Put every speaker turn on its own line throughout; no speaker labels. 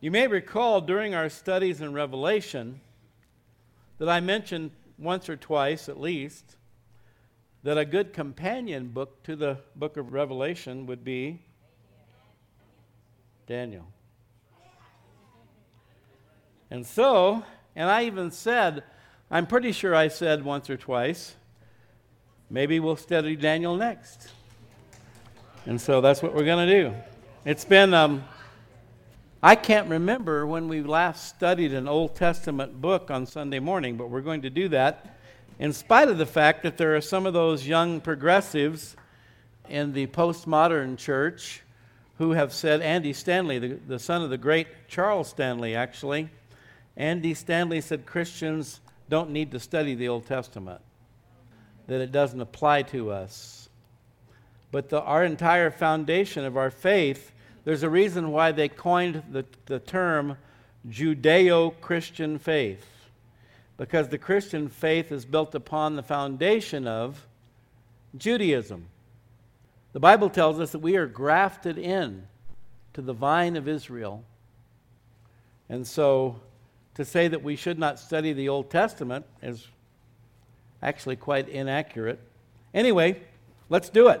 You may recall during our studies in Revelation that I mentioned once or twice at least that a good companion book to the book of Revelation would be Daniel. And so, and I even said, I'm pretty sure I said once or twice, maybe we'll study Daniel next. And so that's what we're going to do. It's been, um, I can't remember when we last studied an Old Testament book on Sunday morning, but we're going to do that in spite of the fact that there are some of those young progressives in the postmodern church who have said, Andy Stanley, the, the son of the great Charles Stanley, actually, Andy Stanley said Christians don't need to study the Old Testament, that it doesn't apply to us. But the, our entire foundation of our faith, there's a reason why they coined the, the term Judeo Christian faith because the Christian faith is built upon the foundation of Judaism. The Bible tells us that we are grafted in to the vine of Israel. And so to say that we should not study the Old Testament is actually quite inaccurate. Anyway, let's do it.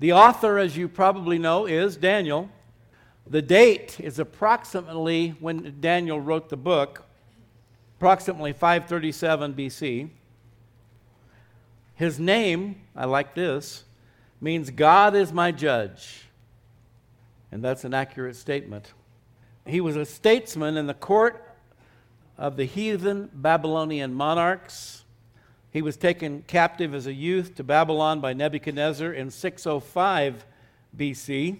The author, as you probably know, is Daniel. The date is approximately when Daniel wrote the book, approximately 537 BC. His name, I like this, means God is my judge. And that's an accurate statement. He was a statesman in the court of the heathen Babylonian monarchs. He was taken captive as a youth to Babylon by Nebuchadnezzar in 605 BC.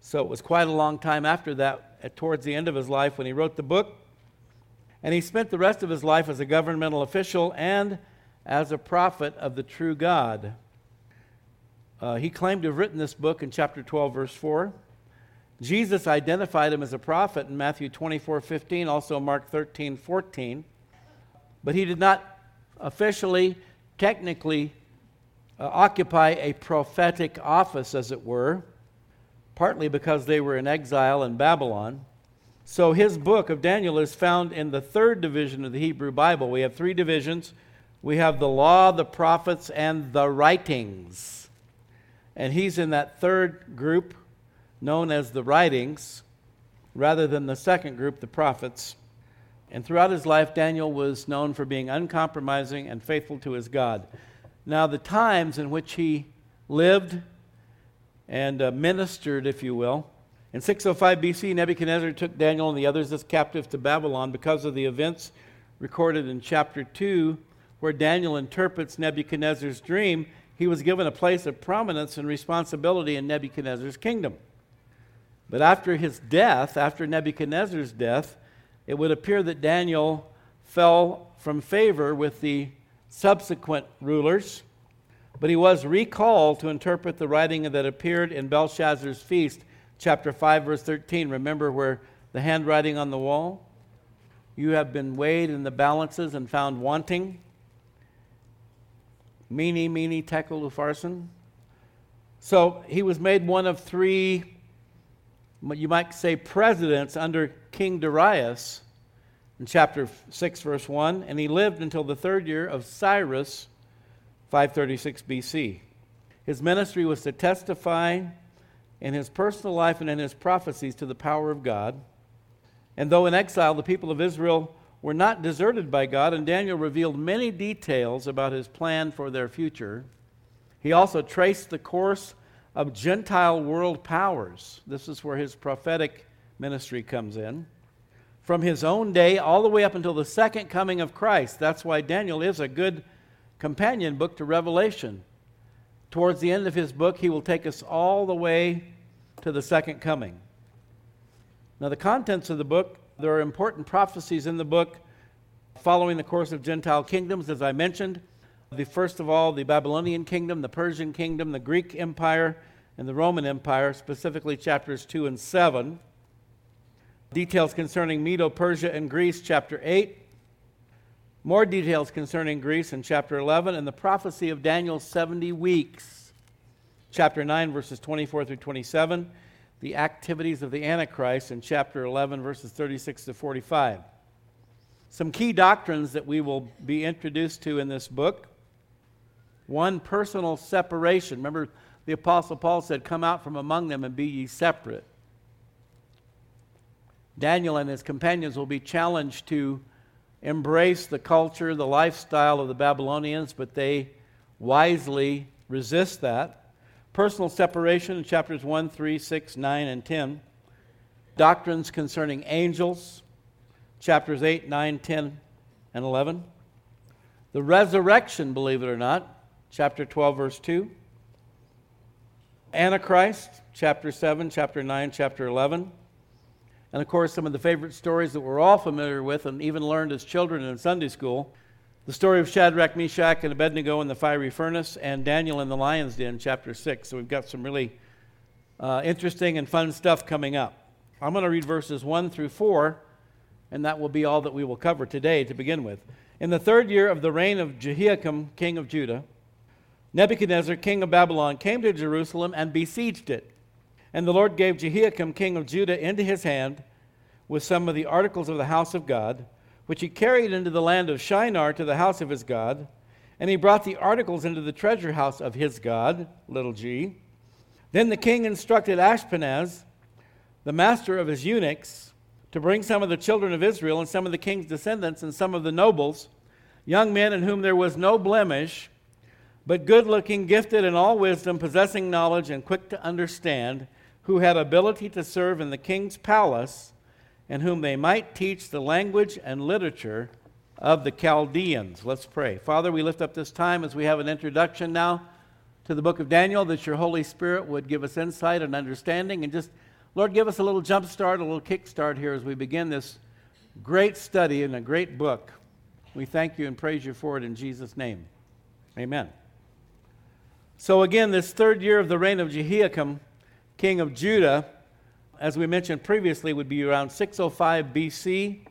So it was quite a long time after that, towards the end of his life, when he wrote the book. And he spent the rest of his life as a governmental official and as a prophet of the true God. Uh, he claimed to have written this book in chapter 12, verse 4. Jesus identified him as a prophet in Matthew 24, 15, also Mark 13, 14. But he did not officially, technically, uh, occupy a prophetic office, as it were, partly because they were in exile in Babylon. So his book of Daniel is found in the third division of the Hebrew Bible. We have three divisions we have the law, the prophets, and the writings. And he's in that third group known as the writings rather than the second group, the prophets. And throughout his life, Daniel was known for being uncompromising and faithful to his God. Now, the times in which he lived and uh, ministered, if you will, in 605 BC, Nebuchadnezzar took Daniel and the others as captives to Babylon because of the events recorded in chapter 2, where Daniel interprets Nebuchadnezzar's dream. He was given a place of prominence and responsibility in Nebuchadnezzar's kingdom. But after his death, after Nebuchadnezzar's death, it would appear that Daniel fell from favor with the subsequent rulers, but he was recalled to interpret the writing that appeared in Belshazzar's feast chapter 5, verse 13. Remember where the handwriting on the wall? You have been weighed in the balances and found wanting. Mene, mene, tekel, upharsin. So he was made one of three, you might say, presidents under King Darius in chapter 6, verse 1, and he lived until the third year of Cyrus, 536 BC. His ministry was to testify in his personal life and in his prophecies to the power of God. And though in exile, the people of Israel were not deserted by God, and Daniel revealed many details about his plan for their future, he also traced the course of Gentile world powers. This is where his prophetic ministry comes in. From his own day all the way up until the second coming of Christ. That's why Daniel is a good companion book to Revelation. Towards the end of his book, he will take us all the way to the second coming. Now, the contents of the book, there are important prophecies in the book following the course of Gentile kingdoms, as I mentioned. The first of all, the Babylonian kingdom, the Persian kingdom, the Greek empire, and the Roman empire, specifically chapters 2 and 7. Details concerning Medo Persia and Greece, chapter 8. More details concerning Greece in chapter 11, and the prophecy of Daniel's 70 weeks, chapter 9, verses 24 through 27. the activities of the Antichrist in chapter 11, verses 36 to 45. Some key doctrines that we will be introduced to in this book. One, personal separation. Remember, the Apostle Paul said, Come out from among them and be ye separate. Daniel and his companions will be challenged to embrace the culture, the lifestyle of the Babylonians, but they wisely resist that. Personal separation in chapters 1, 3, 6, 9, and 10, doctrines concerning angels, chapters 8, 9, 10, and 11, the resurrection, believe it or not, chapter 12, verse 2, Antichrist, chapter 7, chapter 9, chapter 11. And of course, some of the favorite stories that we're all familiar with and even learned as children in Sunday school the story of Shadrach, Meshach, and Abednego in the fiery furnace, and Daniel in the lion's den, chapter 6. So we've got some really uh, interesting and fun stuff coming up. I'm going to read verses 1 through 4, and that will be all that we will cover today to begin with. In the third year of the reign of Jehoiakim, king of Judah, Nebuchadnezzar, king of Babylon, came to Jerusalem and besieged it. And the Lord gave Jehoiakim, king of Judah, into his hand with some of the articles of the house of God which he carried into the land of Shinar to the house of his God. And he brought the articles into the treasure house of his God, little g. Then the king instructed Ashpenaz, the master of his eunuchs, to bring some of the children of Israel and some of the king's descendants and some of the nobles, young men in whom there was no blemish, but good looking, gifted in all wisdom, possessing knowledge, and quick to understand, who had ability to serve in the king's palace and whom they might teach the language and literature of the Chaldeans. Let's pray. Father, we lift up this time as we have an introduction now to the book of Daniel, that your Holy Spirit would give us insight and understanding and just, Lord, give us a little jump start, a little kick start here as we begin this great study in a great book. We thank you and praise you for it in Jesus' name. Amen. So, again, this third year of the reign of Jehoiakim, king of Judah, as we mentioned previously, would be around 605 BC.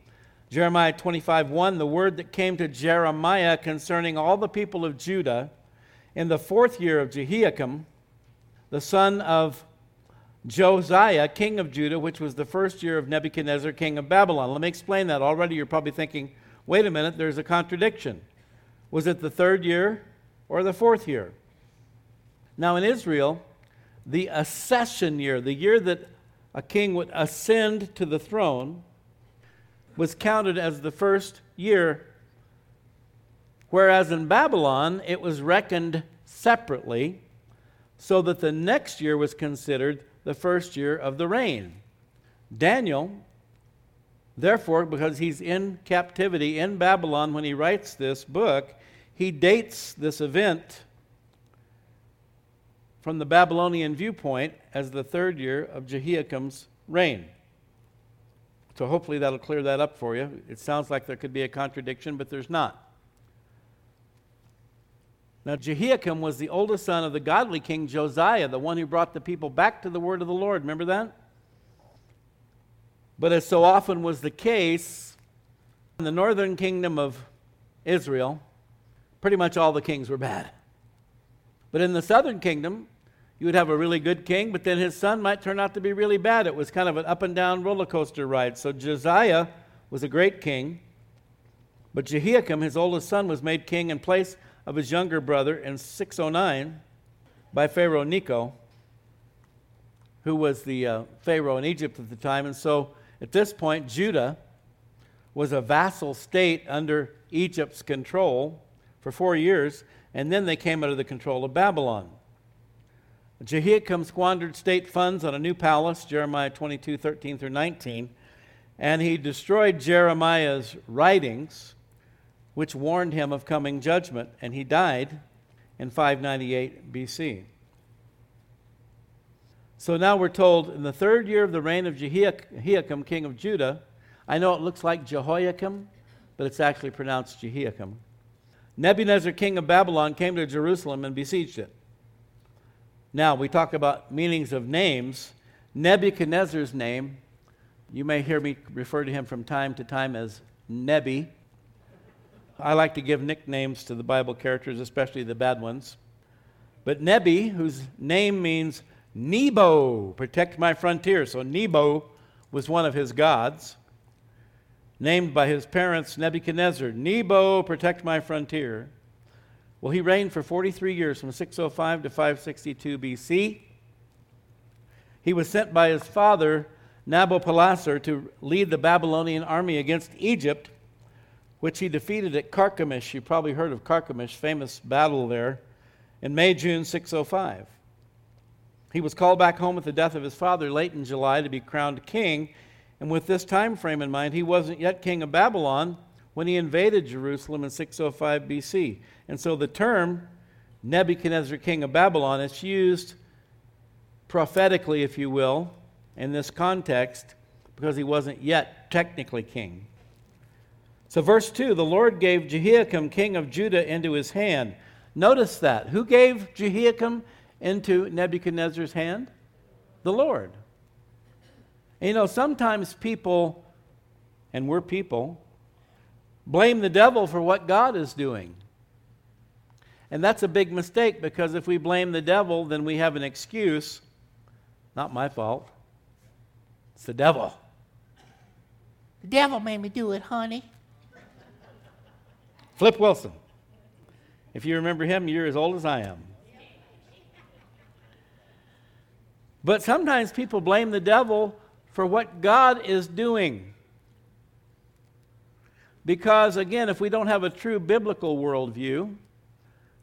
Jeremiah 25 1, the word that came to Jeremiah concerning all the people of Judah in the fourth year of Jehoiakim, the son of Josiah, king of Judah, which was the first year of Nebuchadnezzar, king of Babylon. Let me explain that. Already you're probably thinking, wait a minute, there's a contradiction. Was it the third year or the fourth year? Now, in Israel, the accession year, the year that a king would ascend to the throne was counted as the first year, whereas in Babylon it was reckoned separately, so that the next year was considered the first year of the reign. Daniel, therefore, because he's in captivity in Babylon when he writes this book, he dates this event from the Babylonian viewpoint as the third year of Jehoiakim's reign. So hopefully that'll clear that up for you. It sounds like there could be a contradiction, but there's not. Now, Jehoiakim was the oldest son of the godly king Josiah, the one who brought the people back to the word of the Lord. Remember that? But as so often was the case, in the northern kingdom of Israel, pretty much all the kings were bad. But in the southern kingdom, you would have a really good king, but then his son might turn out to be really bad. It was kind of an up and down roller coaster ride. So Josiah was a great king, but Jehoiakim, his oldest son, was made king in place of his younger brother in 609 by Pharaoh Necho, who was the uh, Pharaoh in Egypt at the time. And so at this point, Judah was a vassal state under Egypt's control for four years, and then they came under the control of Babylon. Jehoiakim squandered state funds on a new palace, Jeremiah 22, 13 through 19, and he destroyed Jeremiah's writings, which warned him of coming judgment, and he died in 598 BC. So now we're told in the third year of the reign of Jehoiakim, king of Judah, I know it looks like Jehoiakim, but it's actually pronounced Jehoiakim. Nebuchadnezzar, king of Babylon, came to Jerusalem and besieged it. Now, we talk about meanings of names. Nebuchadnezzar's name, you may hear me refer to him from time to time as Nebi. I like to give nicknames to the Bible characters, especially the bad ones. But Nebi, whose name means Nebo, protect my frontier. So Nebo was one of his gods, named by his parents Nebuchadnezzar. Nebo, protect my frontier. Well, he reigned for 43 years from 605 to 562 BC. He was sent by his father, Nabopolassar, to lead the Babylonian army against Egypt, which he defeated at Carchemish. You probably heard of Carchemish, famous battle there, in May, June 605. He was called back home at the death of his father late in July to be crowned king. And with this time frame in mind, he wasn't yet king of Babylon when he invaded Jerusalem in 605 BC. And so the term Nebuchadnezzar, king of Babylon, is used prophetically, if you will, in this context because he wasn't yet technically king. So, verse 2 the Lord gave Jehoiakim, king of Judah, into his hand. Notice that. Who gave Jehoiakim into Nebuchadnezzar's hand? The Lord. And you know, sometimes people, and we're people, blame the devil for what God is doing. And that's a big mistake because if we blame the devil, then we have an excuse. Not my fault. It's the devil.
The devil made me do it, honey.
Flip Wilson. If you remember him, you're as old as I am. But sometimes people blame the devil for what God is doing. Because, again, if we don't have a true biblical worldview,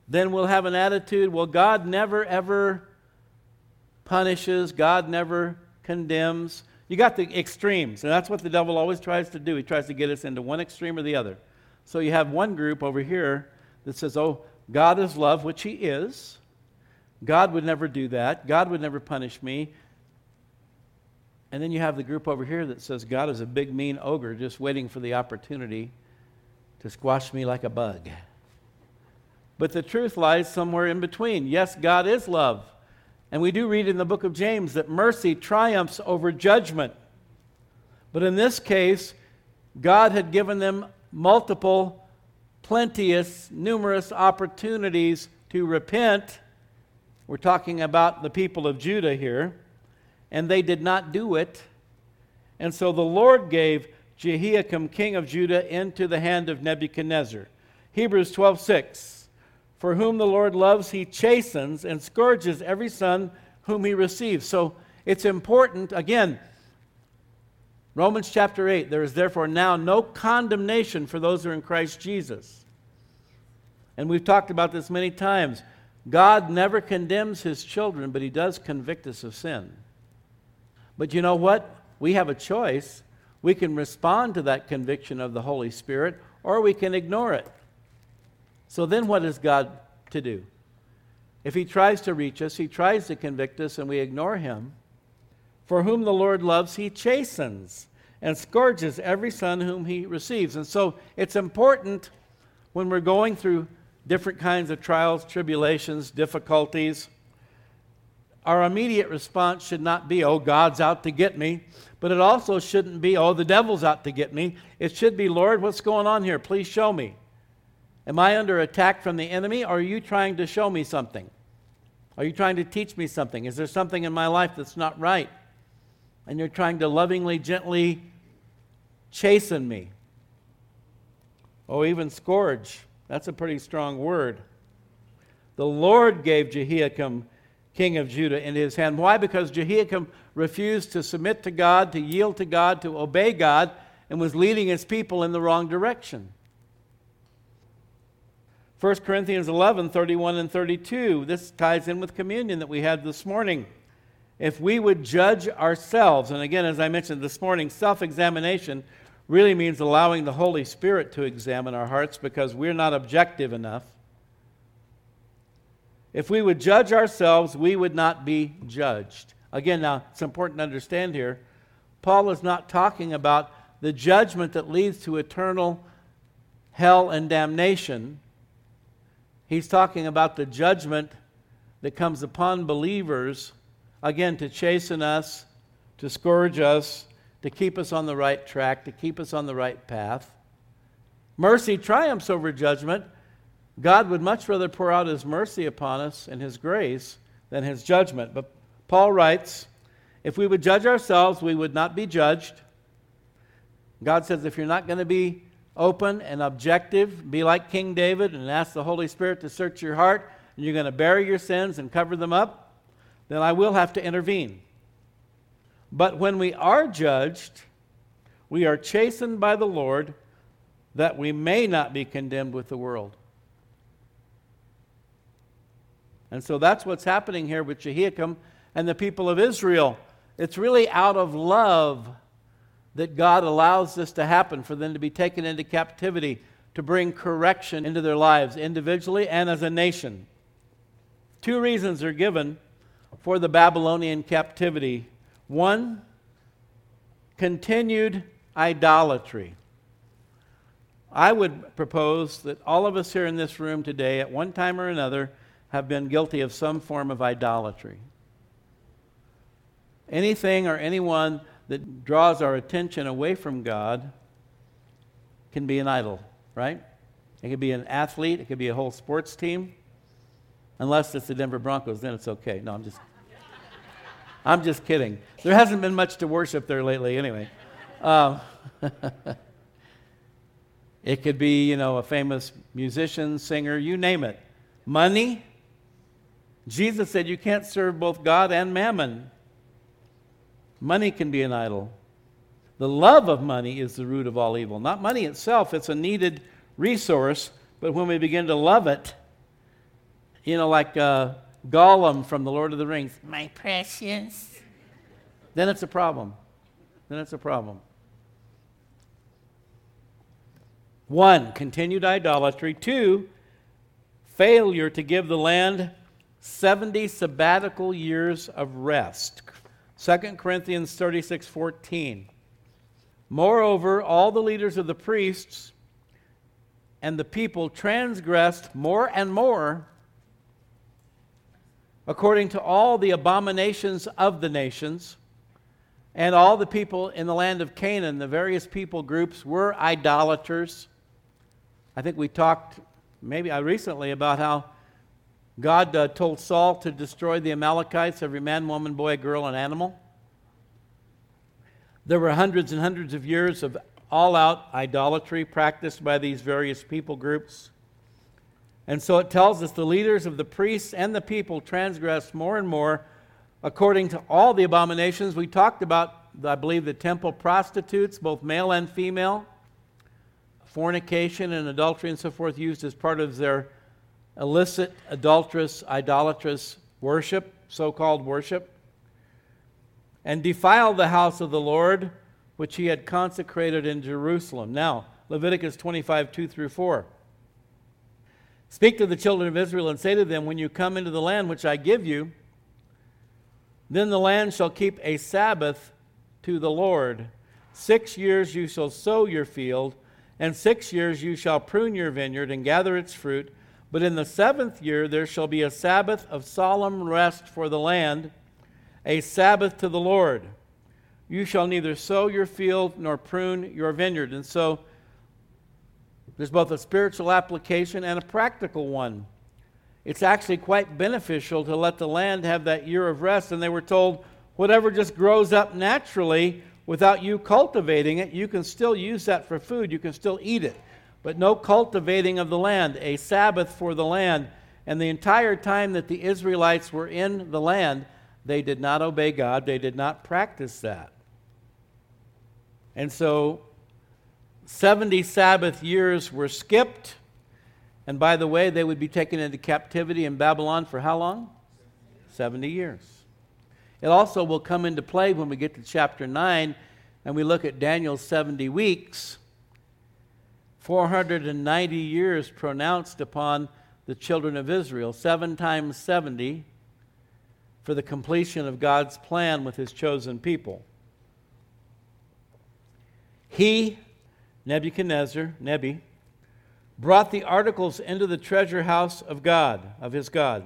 then we'll have an attitude well, God never, ever punishes, God never condemns. You got the extremes, and that's what the devil always tries to do. He tries to get us into one extreme or the other. So you have one group over here that says, oh, God is love, which He is. God would never do that. God would never punish me. And then you have the group over here that says God is a big, mean ogre just waiting for the opportunity to squash me like a bug. But the truth lies somewhere in between. Yes, God is love. And we do read in the book of James that mercy triumphs over judgment. But in this case, God had given them multiple, plenteous, numerous opportunities to repent we're talking about the people of Judah here, and they did not do it. And so the Lord gave Jehoiakim, king of Judah, into the hand of Nebuchadnezzar. Hebrews 12 6. For whom the Lord loves, he chastens and scourges every son whom he receives. So it's important, again, Romans chapter 8, there is therefore now no condemnation for those who are in Christ Jesus. And we've talked about this many times. God never condemns his children, but he does convict us of sin. But you know what? We have a choice. We can respond to that conviction of the Holy Spirit, or we can ignore it. So then, what is God to do? If he tries to reach us, he tries to convict us, and we ignore him. For whom the Lord loves, he chastens and scourges every son whom he receives. And so it's important when we're going through different kinds of trials, tribulations, difficulties, our immediate response should not be, oh, God's out to get me. But it also shouldn't be, oh, the devil's out to get me. It should be, Lord, what's going on here? Please show me. Am I under attack from the enemy, or are you trying to show me something? Are you trying to teach me something? Is there something in my life that's not right? And you're trying to lovingly, gently chasten me. Oh, even scourge. That's a pretty strong word. The Lord gave Jehoiakim, king of Judah, in his hand. Why? Because Jehoiakim refused to submit to God, to yield to God, to obey God, and was leading his people in the wrong direction. 1 Corinthians 11, 31 and 32. This ties in with communion that we had this morning. If we would judge ourselves, and again, as I mentioned this morning, self examination really means allowing the Holy Spirit to examine our hearts because we're not objective enough. If we would judge ourselves, we would not be judged. Again, now, it's important to understand here Paul is not talking about the judgment that leads to eternal hell and damnation. He's talking about the judgment that comes upon believers, again, to chasten us, to scourge us, to keep us on the right track, to keep us on the right path. Mercy triumphs over judgment. God would much rather pour out His mercy upon us and His grace than His judgment. But Paul writes, If we would judge ourselves, we would not be judged. God says, if you're not going to be open and objective, be like King David and ask the Holy Spirit to search your heart, and you're going to bury your sins and cover them up, then I will have to intervene. But when we are judged, we are chastened by the Lord that we may not be condemned with the world. And so that's what's happening here with Jehoiakim and the people of Israel. It's really out of love that God allows this to happen, for them to be taken into captivity, to bring correction into their lives individually and as a nation. Two reasons are given for the Babylonian captivity. One, continued idolatry. I would propose that all of us here in this room today, at one time or another, have been guilty of some form of idolatry. Anything or anyone that draws our attention away from God can be an idol, right? It could be an athlete, it could be a whole sports team. Unless it's the Denver Broncos, then it's okay. No, I'm just I'm just kidding. There hasn't been much to worship there lately, anyway. Um, it could be, you know, a famous musician, singer, you name it. Money. Jesus said you can't serve both God and mammon. Money can be an idol. The love of money is the root of all evil. Not money itself, it's a needed resource, but when we begin to love it, you know, like uh, Gollum from The Lord of the Rings,
My precious.
then it's a problem. Then it's a problem. One, continued idolatry. Two, failure to give the land 70 sabbatical years of rest. 2 Corinthians 36 14. Moreover, all the leaders of the priests and the people transgressed more and more according to all the abominations of the nations. And all the people in the land of Canaan, the various people groups, were idolaters. I think we talked maybe uh, recently about how God uh, told Saul to destroy the Amalekites, every man, woman, boy, girl, and animal. There were hundreds and hundreds of years of all out idolatry practiced by these various people groups. And so it tells us the leaders of the priests and the people transgressed more and more according to all the abominations. We talked about, I believe, the temple prostitutes, both male and female, fornication and adultery and so forth, used as part of their illicit, adulterous, idolatrous worship, so called worship, and defile the house of the Lord, which he had consecrated in Jerusalem. Now, Leviticus 25, 2 through 4. Speak to the children of Israel and say to them, When you come into the land which I give you, then the land shall keep a Sabbath to the Lord. Six years you shall sow your field, and six years you shall prune your vineyard and gather its fruit but in the seventh year there shall be a Sabbath of solemn rest for the land, a Sabbath to the Lord. You shall neither sow your field nor prune your vineyard. And so there's both a spiritual application and a practical one. It's actually quite beneficial to let the land have that year of rest. And they were told, whatever just grows up naturally without you cultivating it, you can still use that for food. You can still eat it but no cultivating of the land, a Sabbath for the land. And the entire time that the Israelites were in the land, they did not obey God, they did not practice that. And so 70 Sabbath years were skipped. And by the way, they would be taken into captivity in Babylon for how long? 70 years. It also will come into play when we get to chapter 9 and we look at Daniel's 70 weeks 490 years pronounced upon the children of Israel, seven times 70 for the completion of God's plan with his chosen people. He, Nebuchadnezzar, Nebi, brought the articles into the treasure house of God, of his God.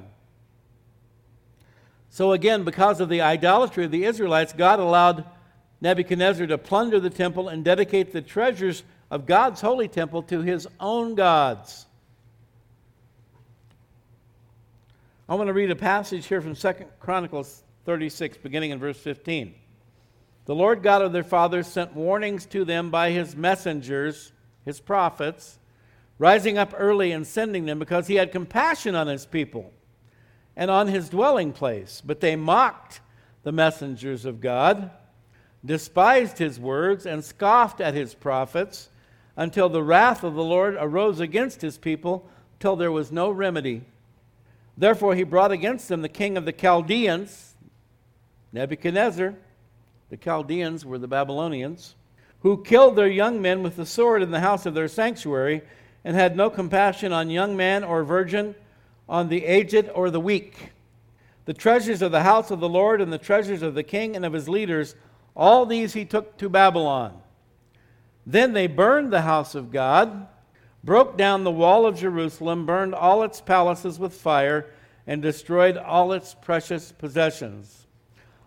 So again, because of the idolatry of the Israelites, God allowed Nebuchadnezzar to plunder the temple and dedicate the treasures of God's holy temple to his own gods. I want to read a passage here from Second Chronicles 36, beginning in verse 15. The Lord God of their fathers sent warnings to them by his messengers, his prophets, rising up early and sending them because he had compassion on his people and on his dwelling place. But they mocked the messengers of God, despised his words, and scoffed at his prophets until the wrath of the Lord arose against his people till there was no remedy. Therefore, he brought against them the king of the Chaldeans, Nebuchadnezzar. The Chaldeans were the Babylonians, who killed their young men with the sword in the house of their sanctuary, and had no compassion on young man or virgin, on the aged or the weak. The treasures of the house of the Lord and the treasures of the king and of his leaders, all these he took to Babylon. Then they burned the house of God broke down the wall of Jerusalem, burned all its palaces with fire, and destroyed all its precious possessions.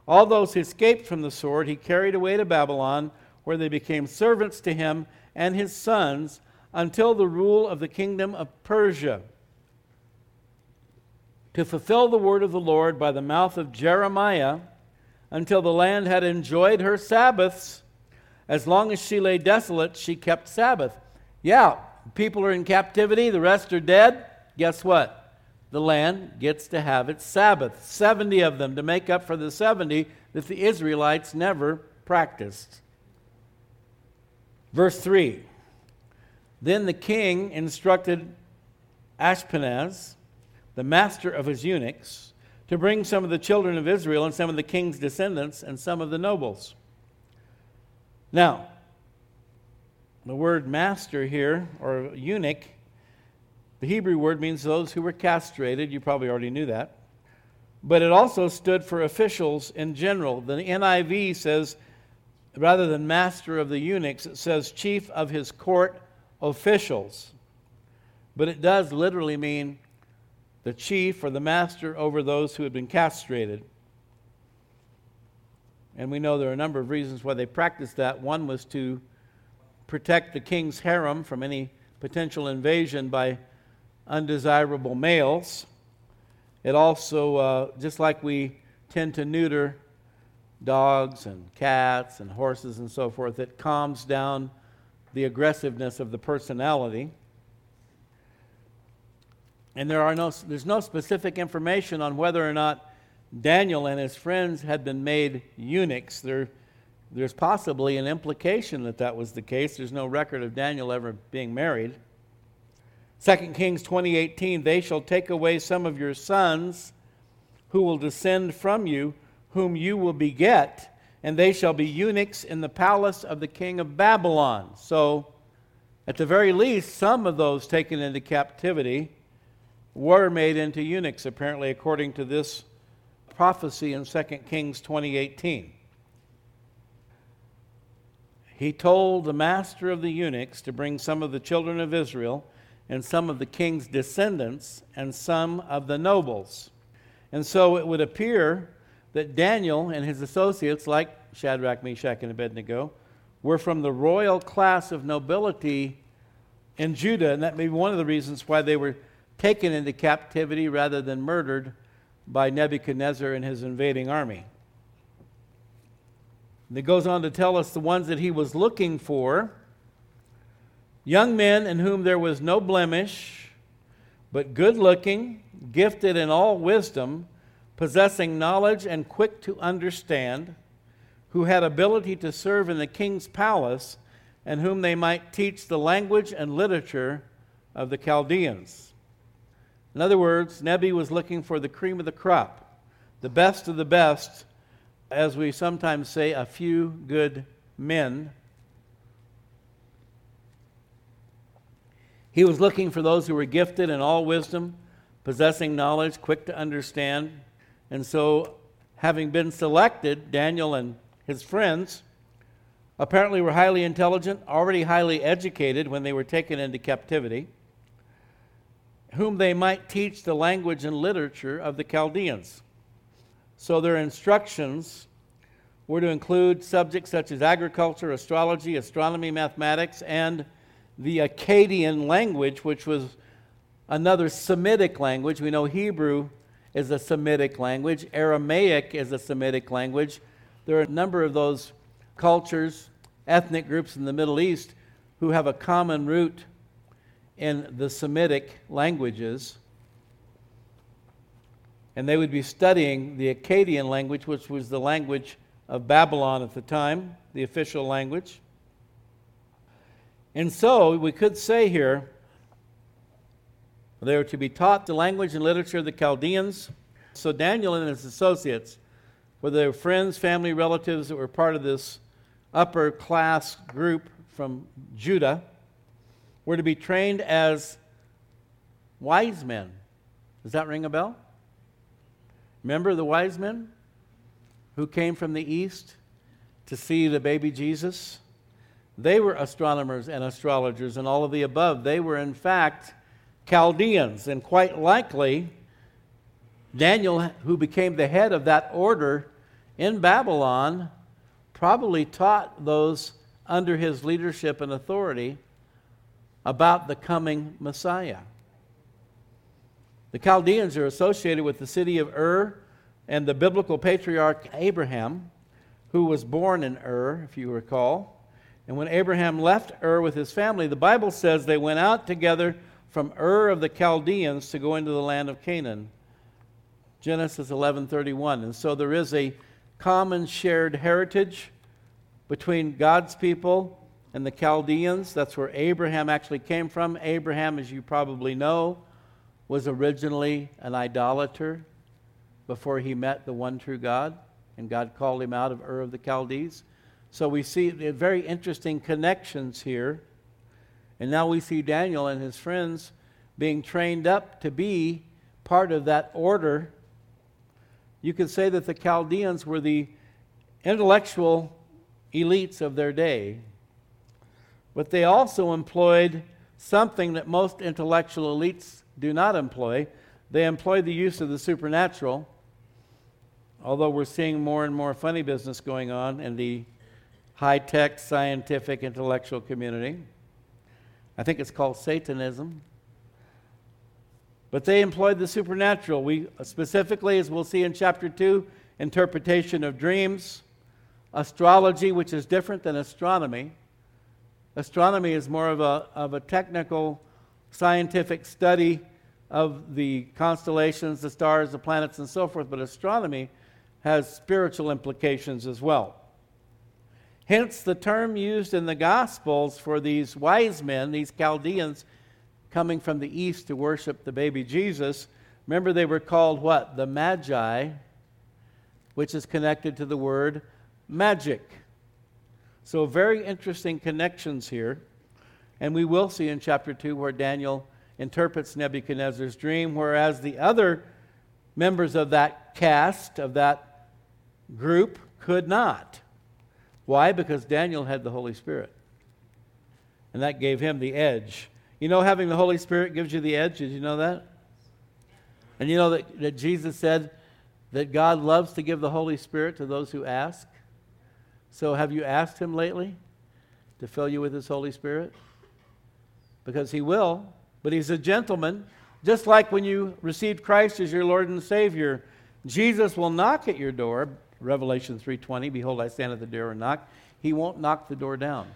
All those who escaped from the sword he carried away to Babylon, where they became servants to him and his sons until the rule of the kingdom of Persia. To fulfill the word of the Lord by the mouth of Jeremiah, until the land had enjoyed her Sabbaths. As long as she lay desolate, she kept Sabbath. Yeah, people are in captivity, the rest are dead. Guess what? The land gets to have its Sabbath, 70 of them to make up for the 70 that the Israelites never practiced. Verse 3 Then the king instructed Ashpenaz, the master of his eunuchs, to bring some of the children of Israel and some of the king's descendants and some of the nobles. Now, the word master here, or eunuch, the Hebrew word means those who were castrated. You probably already knew that. But it also stood for officials in general. The NIV says, rather than master of the eunuchs, it says chief of his court officials. But it does literally mean the chief or the master over those who had been castrated. And we know there are a number of reasons why they practiced that. One was to protect the king's harem from any potential invasion by undesirable males. It also, uh, just like we tend to neuter dogs and cats and horses and so forth, it calms down the aggressiveness of the personality. And there are no, there's no specific information on whether or not Daniel and his friends had been made eunuchs. There there's possibly an implication that that was the case. There's no record of Daniel ever being married. 2 Kings 20:18 They shall take away some of your sons who will descend from you whom you will beget and they shall be eunuchs in the palace of the king of Babylon. So at the very least some of those taken into captivity were made into eunuchs apparently according to this prophecy in 2 Kings 20:18 he told the master of the eunuchs to bring some of the children of Israel and some of the king's descendants and some of the nobles. And so it would appear that Daniel and his associates, like Shadrach, Meshach, and Abednego, were from the royal class of nobility in Judah, and that may be one of the reasons why they were taken into captivity rather than murdered by Nebuchadnezzar and his invading army. And it goes on to tell us the ones that he was looking for young men in whom there was no blemish, but good looking, gifted in all wisdom, possessing knowledge and quick to understand, who had ability to serve in the king's palace, and whom they might teach the language and literature of the Chaldeans. In other words, Nebi was looking for the cream of the crop, the best of the best as we sometimes say, a few good men. He was looking for those who were gifted in all wisdom, possessing knowledge, quick to understand. And so, having been selected, Daniel and his friends apparently were highly intelligent, already highly educated when they were taken into captivity, whom they might teach the language and literature of the Chaldeans. So their instructions were to include subjects such as agriculture, astrology, astronomy, mathematics, and the Akkadian language, which was another Semitic language. We know Hebrew is a Semitic language, Aramaic is a Semitic language. There are a number of those cultures, ethnic groups in the Middle East who have a common root in the Semitic languages. And they would be studying the Akkadian language, which was the language of Babylon at the time, the official language. And so we could say here they were to be taught the language and literature of the Chaldeans. So Daniel and his associates, whether they were friends, family, relatives that were part of this upper class group from Judah, were to be trained as wise men. Does that ring a bell? Remember the wise men who came from the east to see the baby Jesus? They were astronomers and astrologers and all of the above. They were, in fact, Chaldeans, and quite likely, Daniel, who became the head of that order in Babylon, probably taught those under his leadership and authority about the coming Messiah. The Chaldeans are associated with the city of Ur and the biblical patriarch Abraham, who was born in Ur, if you recall. And when Abraham left Ur with his family, the Bible says they went out together from Ur of the Chaldeans to go into the land of Canaan. Genesis 11:31. And so there is a common shared heritage between God's people and the Chaldeans. That's where Abraham actually came from. Abraham, as you probably know, was originally an idolater before he met the one true God, and God called him out of Ur of the Chaldees. So we see very interesting connections here. And now we see Daniel and his friends being trained up to be part of that order. You could say that the Chaldeans were the intellectual elites of their day, but they also employed something that most intellectual elites do not employ. They employ the use of the supernatural, although we're seeing more and more funny business going on in the high tech, scientific, intellectual community. I think it's called Satanism. But they employed the supernatural. We specifically, as we'll see in chapter 2, interpretation of dreams, astrology, which is different than astronomy. Astronomy is more of a, of a technical, scientific study of the constellations, the stars, the planets, and so forth, but astronomy has spiritual implications as well. Hence, the term used in the Gospels for these wise men, these Chaldeans coming from the east to worship the baby Jesus, remember they were called what? The Magi, which is connected to the word magic. So, very interesting connections here. And we will see in chapter 2 where Daniel interprets Nebuchadnezzar's dream, whereas the other members of that caste, of that group, could not. Why? Because Daniel had the Holy Spirit. And that gave him the edge. You know, having the Holy Spirit gives you the edge. Did you know that? And you know that, that Jesus said that God loves to give the Holy Spirit to those who ask? So have you asked Him lately to fill you with His Holy Spirit? Because He will, but He's a gentleman. Just like when you received Christ as your Lord and Savior, Jesus will knock at your door, Revelation 3:20, behold I stand at the door and knock. He won't knock the door down.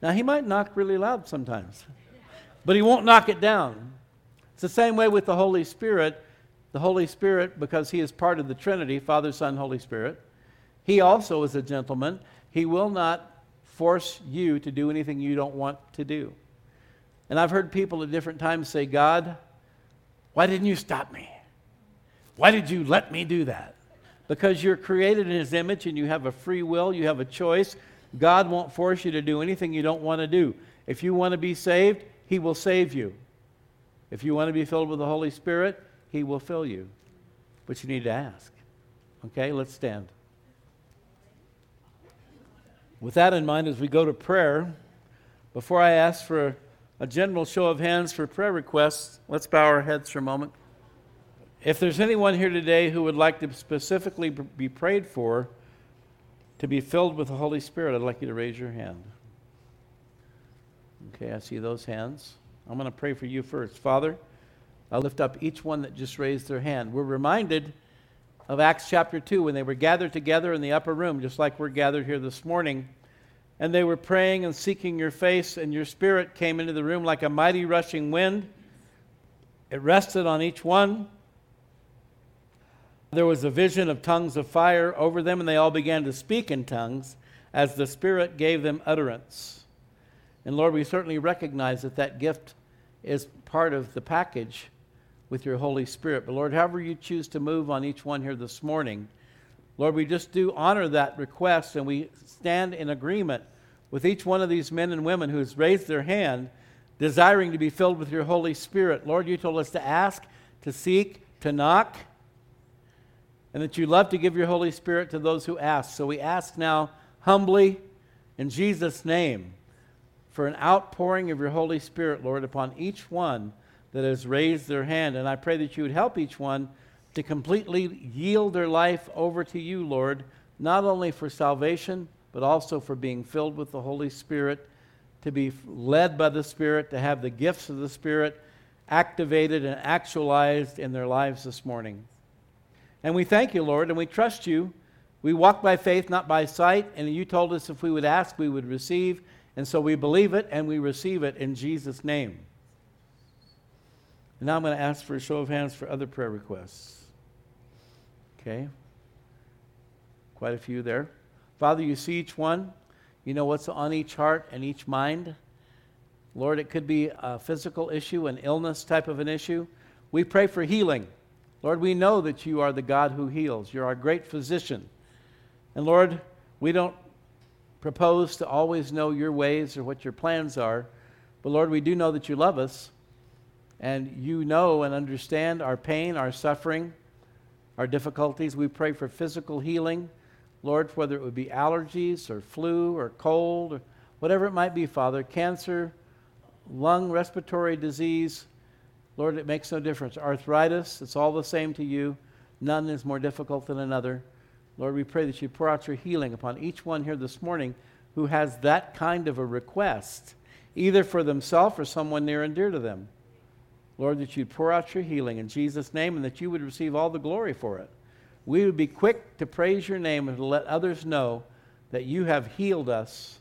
Now he might knock really loud sometimes. But he won't knock it down. It's the same way with the Holy Spirit. The Holy Spirit, because he is part of the Trinity, Father, Son, Holy Spirit, he also is a gentleman. He will not force you to do anything you don't want to do. And I've heard people at different times say, God, why didn't you stop me? Why did you let me do that? Because you're created in His image and you have a free will, you have a choice. God won't force you to do anything you don't want to do. If you want to be saved, He will save you. If you want to be filled with the Holy Spirit, He will fill you. But you need to ask. Okay, let's stand. With that in mind, as we go to prayer, before I ask for a general show of hands for prayer requests, let's bow our heads for a moment. If there's anyone here today who would like to specifically be prayed for to be filled with the Holy Spirit, I'd like you to raise your hand. Okay, I see those hands. I'm going to pray for you first. Father, I lift up each one that just raised their hand. We're reminded of Acts chapter 2 when they were gathered together in the upper room, just like we're gathered here this morning. And they were praying and seeking your face, and your spirit came into the room like a mighty rushing wind. It rested on each one. There was a vision of tongues of fire over them, and they all began to speak in tongues as the Spirit gave them utterance. And Lord, we certainly recognize that that gift is part of the package with your Holy Spirit. But Lord, however you choose to move on each one here this morning, Lord, we just do honor that request and we stand in agreement with each one of these men and women who's raised their hand, desiring to be filled with your Holy Spirit. Lord, you told us to ask, to seek, to knock, and that you love to give your Holy Spirit to those who ask. So we ask now humbly in Jesus' name for an outpouring of your Holy Spirit, Lord, upon each one that has raised their hand. And I pray that you would help each one to completely yield their life over to you, Lord, not only for salvation, but also for being filled with the Holy Spirit, to be led by the Spirit, to have the gifts of the Spirit activated and actualized in their lives this morning. And we thank you, Lord, and we trust you. We walk by faith, not by sight. And you told us if we would ask, we would receive. And so we believe it and we receive it in Jesus' name. And now I'm going to ask for a show of hands for other prayer requests. Okay? Quite a few there. Father, you see each one. You know what's on each heart and each mind. Lord, it could be a physical issue, an illness type of an issue. We pray for healing. Lord, we know that you are the God who heals. You're our great physician. And Lord, we don't propose to always know your ways or what your plans are, but Lord, we do know that you love us and you know and understand our pain, our suffering, our difficulties. We pray for physical healing, Lord, whether it would be allergies or flu or cold or whatever it might be, Father, cancer, lung, respiratory disease. Lord, it makes no difference. Arthritis, it's all the same to you. None is more difficult than another. Lord, we pray that you pour out your healing upon each one here this morning who has that kind of a request, either for themselves or someone near and dear to them. Lord, that you'd pour out your healing in Jesus' name and that you would receive all the glory for it. We would be quick to praise your name and to let others know that you have healed us,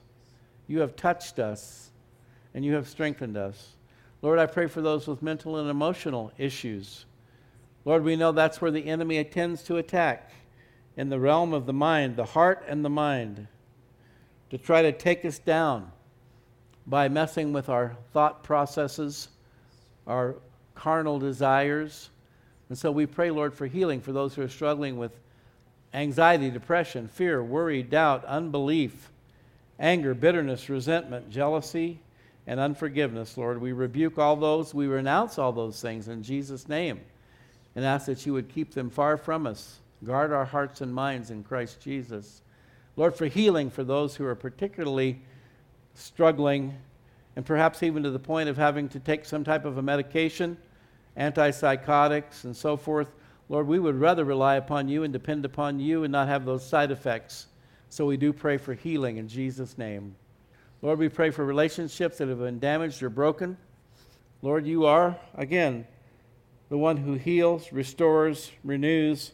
you have touched us, and you have strengthened us. Lord, I pray for those with mental and emotional issues. Lord, we know that's where the enemy tends to attack in the realm of the mind, the heart and the mind, to try to take us down by messing with our thought processes, our carnal desires. And so we pray, Lord, for healing for those who are struggling with anxiety, depression, fear, worry, doubt, unbelief, anger, bitterness, resentment, jealousy, and unforgiveness, Lord. We rebuke all those, we renounce all those things in Jesus' name and ask that you would keep them far from us. Guard our hearts and minds in Christ Jesus. Lord, for healing for those who are particularly struggling and perhaps even to the point of having to take some type of a medication antipsychotics, and so forth. Lord, we would rather rely upon you and depend upon you and not have those side effects. So we do pray for healing in Jesus' name. Lord, we pray for relationships that have been damaged or broken. Lord, you are, again, the one who heals, restores, renews,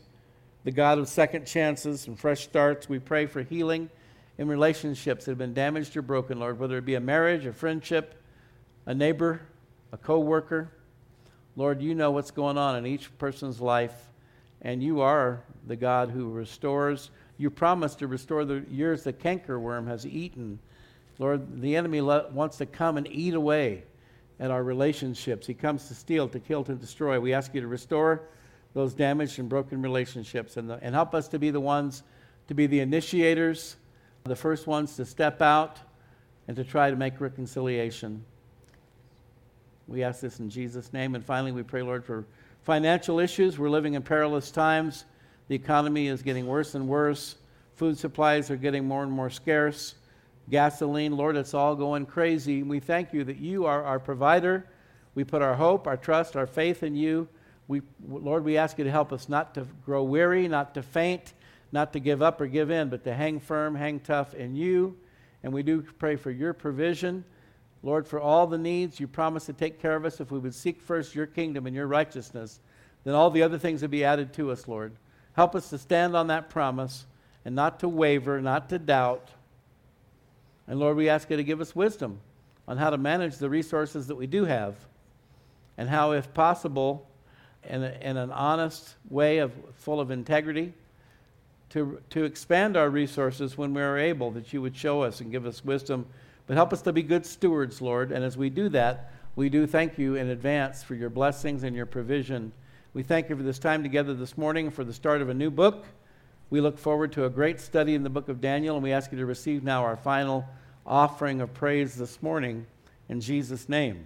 the God of second chances and fresh starts. We pray for healing in relationships that have been damaged or broken, Lord, whether it be a marriage, a friendship, a neighbor, a co worker. Lord, you know what's going on in each person's life, and you are the God who restores. You promised to restore the years the cankerworm has eaten. Lord, the enemy wants to come and eat away at our relationships. He comes to steal, to kill, to destroy. We ask you to restore those damaged and broken relationships and, the, and help us to be the ones to be the initiators, the first ones to step out and to try to make reconciliation. We ask this in Jesus' name. And finally, we pray, Lord, for financial issues. We're living in perilous times. The economy is getting worse and worse. Food supplies are getting more and more scarce. Gasoline, Lord, it's all going crazy. We thank you that you are our provider. We put our hope, our trust, our faith in you. We, Lord, we ask you to help us not to grow weary, not to faint, not to give up or give in, but to hang firm, hang tough in you. And we do pray for your provision Lord, for all the needs, you promise to take care of us if we would seek first your kingdom and your righteousness. Then all the other things would be added to us, Lord. Help us to stand on that promise and not to waver, not to doubt. And Lord, we ask you to give us wisdom on how to manage the resources that we do have and how, if possible, in, a, in an honest way of full of integrity, to, to expand our resources when we are able, that you would show us and give us wisdom. But help us to be good stewards, Lord. And as we do that, we do thank you in advance for your blessings and your provision. We thank you for this time together this morning for the start of a new book. We look forward to a great study in the book of Daniel, and we ask you to receive now our final offering of praise this morning in Jesus' name.